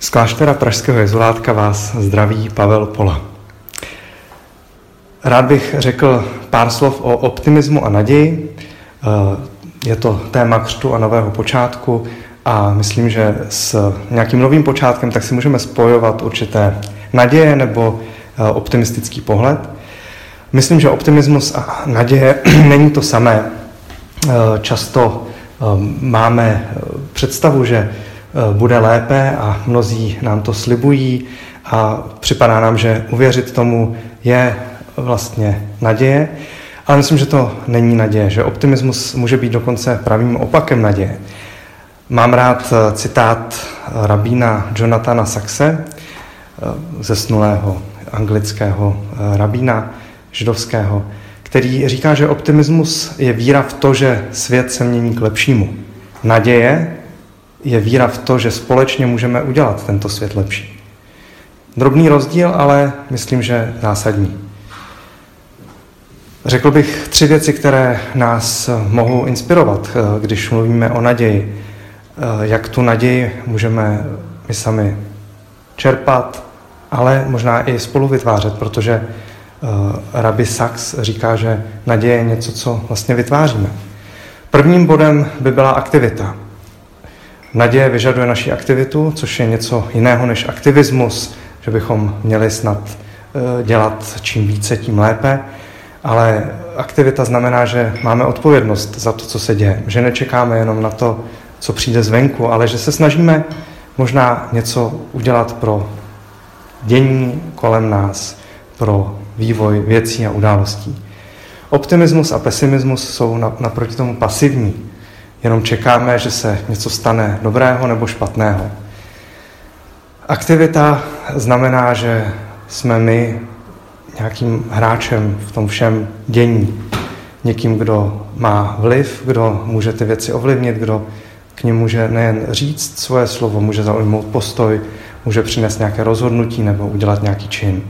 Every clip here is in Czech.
Z kláštera Pražského jezulátka vás zdraví Pavel Pola. Rád bych řekl pár slov o optimismu a naději. Eh, je to téma křtu a nového počátku a myslím, že s nějakým novým počátkem tak si můžeme spojovat určité naděje nebo eh, optimistický pohled. Myslím, že optimismus a naděje není to samé. Eh, často máme představu, že bude lépe a mnozí nám to slibují a připadá nám, že uvěřit tomu je vlastně naděje, ale myslím, že to není naděje, že optimismus může být dokonce pravým opakem naděje. Mám rád eh, citát rabína Jonathana Saxe, eh, zesnulého anglického rabína židovského, který říká, že optimismus je víra v to, že svět se mění k lepšímu. Naděje je víra v to, že společně můžeme udělat tento svět lepší. Drobný rozdíl, ale myslím, že zásadní. Řekl bych tři věci, které nás mohou inspirovat, když mluvíme o naději. Jak tu naději můžeme my sami čerpat, ale možná i spolu vytvářet, protože eh, Rabbi Sachs říká, že naděje je něco, co vlastně vytváříme. Prvním bodem by byla aktivita. Naděje vyžaduje naši aktivitu, což je něco jiného než aktivismus, že bychom měli snad eh, dělat čím více, tím lépe, ale aktivita znamená, že máme odpovědnost za to, co se děje, že nečekáme jenom na to, co přijde zvenku, ale že se snažíme možná něco udělat pro dění kolem nás, pro vývoj věcí a událostí. Optimismus a pesimismus jsou naproti tomu pasivní. Jenom čekáme, že se něco stane dobrého nebo špatného. Aktivita znamená, že jsme my nějakým hráčem v tom všem dění. Někým, kdo má vliv, kdo může ty věci ovlivnit, kdo k němu může nejen říct svoje slovo, může zaujmout postoj, může přinést nějaké rozhodnutí nebo udělat nějaký čin.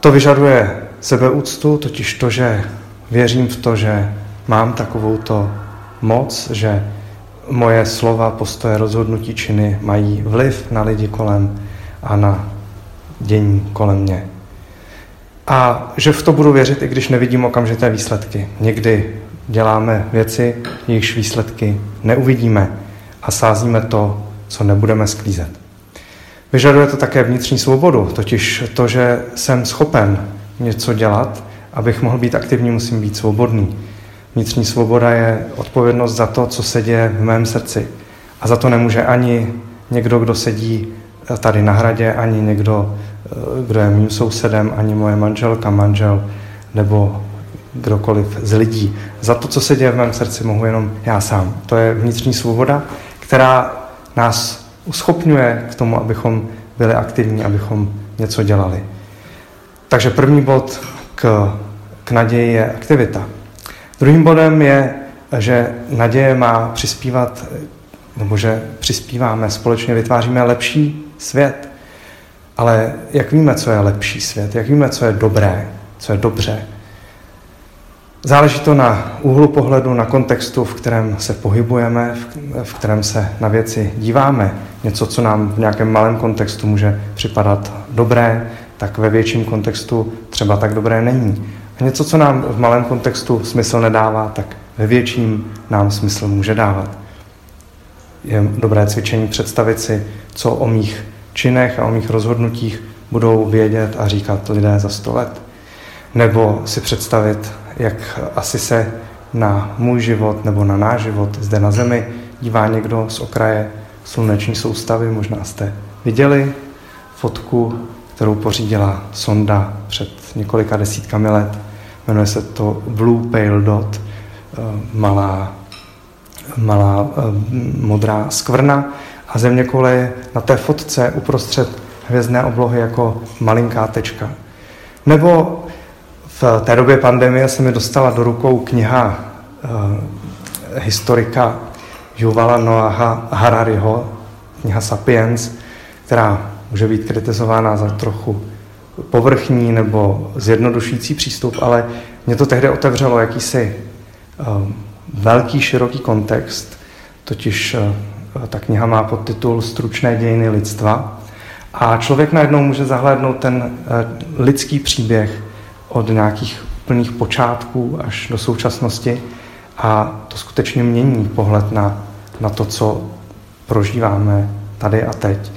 To vyžaduje sebeúctu, totiž to, že věřím v to, že mám takovouto moc, že moje slova, postoje, rozhodnutí, činy mají vliv na lidi kolem a na dění kolem mě. A že v to budu věřit, i když nevidím okamžité výsledky. Někdy děláme věci, jejichž výsledky neuvidíme a sázíme to, co nebudeme sklízet. Vyžaduje to také vnitřní svobodu, totiž to, že jsem schopen něco dělat, abych mohl být aktivní, musím být svobodný. Vnitřní svoboda je odpovědnost za to, co se děje v mém srdci. A za to nemůže ani někdo, kdo sedí tady na hradě, ani někdo, eh, kdo je mým sousedem, ani moje manželka, manžel, nebo kdokoliv z lidí. Za to, co se děje v mém srdci, mohu jenom já sám. To je vnitřní svoboda, která nás uschopňuje k tomu, abychom byli aktivní, abychom něco dělali. Takže první bod k, k naději je aktivita. Druhým bodem je, že naděje má přispívat, nebo že přispíváme, společně vytváříme lepší svět. Ale jak víme, co je lepší svět? Jak víme, co je dobré, co je dobře? Záleží to na úhlu pohledu, na kontextu, v kterém se pohybujeme, v kterém se na věci díváme. Něco, co nám v nějakém malém kontextu může připadat dobré, tak ve větším kontextu třeba tak dobré není. Něco, co nám v malém kontextu smysl nedává, tak ve větším nám smysl může dávat. Je dobré cvičení představit si, co o mých činech a o mých rozhodnutích budou vědět a říkat lidé za sto let. Nebo si představit, jak asi se na můj život nebo na náš život zde na Zemi dívá někdo z okraje sluneční soustavy. Možná jste viděli fotku, kterou pořídila sonda před několika desítkami let. Jmenuje se to Blue Pale Dot, eh, malá, malá eh, modrá skvrna a země kole je na té fotce uprostřed hvězdné oblohy jako malinká tečka. Nebo v té době pandemie se mi dostala do rukou kniha uh, historika Yuvala Noaha Harariho, kniha Sapiens, která může být kritizována za trochu povrchní nebo zjednodušující přístup, ale mě to tehdy otevřelo jakýsi uh, velký, široký kontext, totiž uh, ta kniha má podtitul Stručné dějiny lidstva. A člověk najednou může zahlédnout ten lidský příběh od nějakých plných počátků až do současnosti a to skutečně mění pohled na, na to, co prožíváme tady a teď.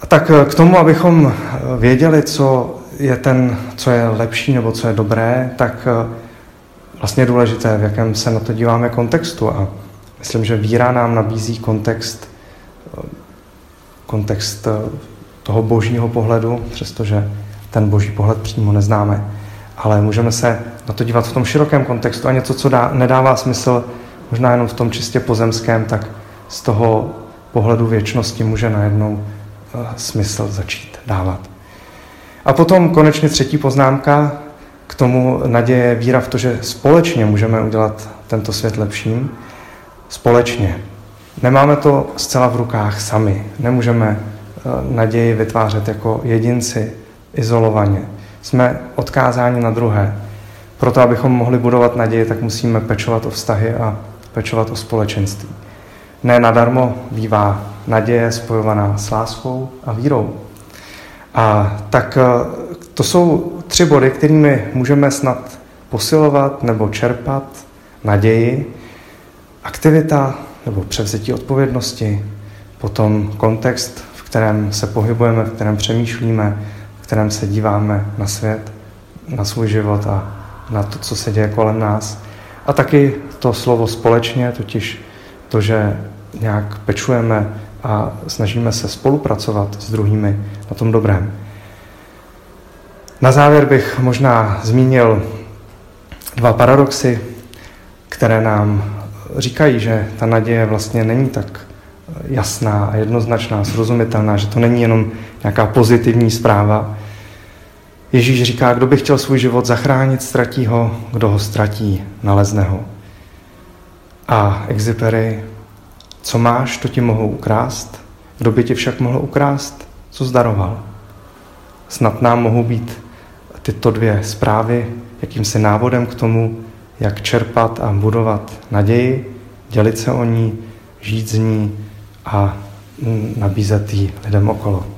A tak k tomu, abychom věděli, co je, ten, co je lepší nebo co je dobré, tak vlastně je důležité, v jakém se na to díváme kontextu. A myslím, že víra nám nabízí kontext, kontext toho božího pohledu, přestože ten boží pohled přímo neznáme. Ale můžeme se na to dívat v tom širokém kontextu a něco, co dá, nedává smysl možná jenom v tom čistě pozemském, tak z toho pohledu věčnosti může najednou smysl začít dávat. A potom konečně třetí poznámka k tomu naděje víra v to, že společně můžeme udělat tento svět lepším. Společně. Nemáme to zcela v rukách sami. Nemůžeme uh, naději vytvářet jako jedinci, izolovaně. Jsme odkázáni na druhé. Proto, abychom mohli budovat naději, tak musíme pečovat o vztahy a pečovat o společenství. Ne nadarmo bývá naděje spojovaná s láskou a vírou. A tak eh, to jsou tři body, kterými můžeme snad posilovat nebo čerpat naději, aktivita nebo převzetí odpovědnosti, potom kontext, v kterém se pohybujeme, v kterém přemýšlíme, kterém se díváme na svět, na svůj život a na to, co se děje kolem nás. A taky to slovo společně, totiž to, že nějak pečujeme a snažíme se spolupracovat s druhými na tom dobrém. Na závěr bych možná zmínil dva paradoxy, které nám říkají, že ta naděje vlastně není tak jasná a jednoznačná, srozumitelná, že to není jenom nějaká pozitivní zpráva. Ježíš říká, kdo by chtěl svůj život zachránit, ztratí ho, kdo ho ztratí, nalezne ho. A Exupery, co máš, to ti mohou ukrást, kdo by ti však mohl ukrást, co zdaroval. Snad nám mohou být tyto dvě zprávy jakýmsi návodem k tomu, jak čerpat a budovat naději, dělit se o ní, žít z ní a nabízet ji lidem okolo.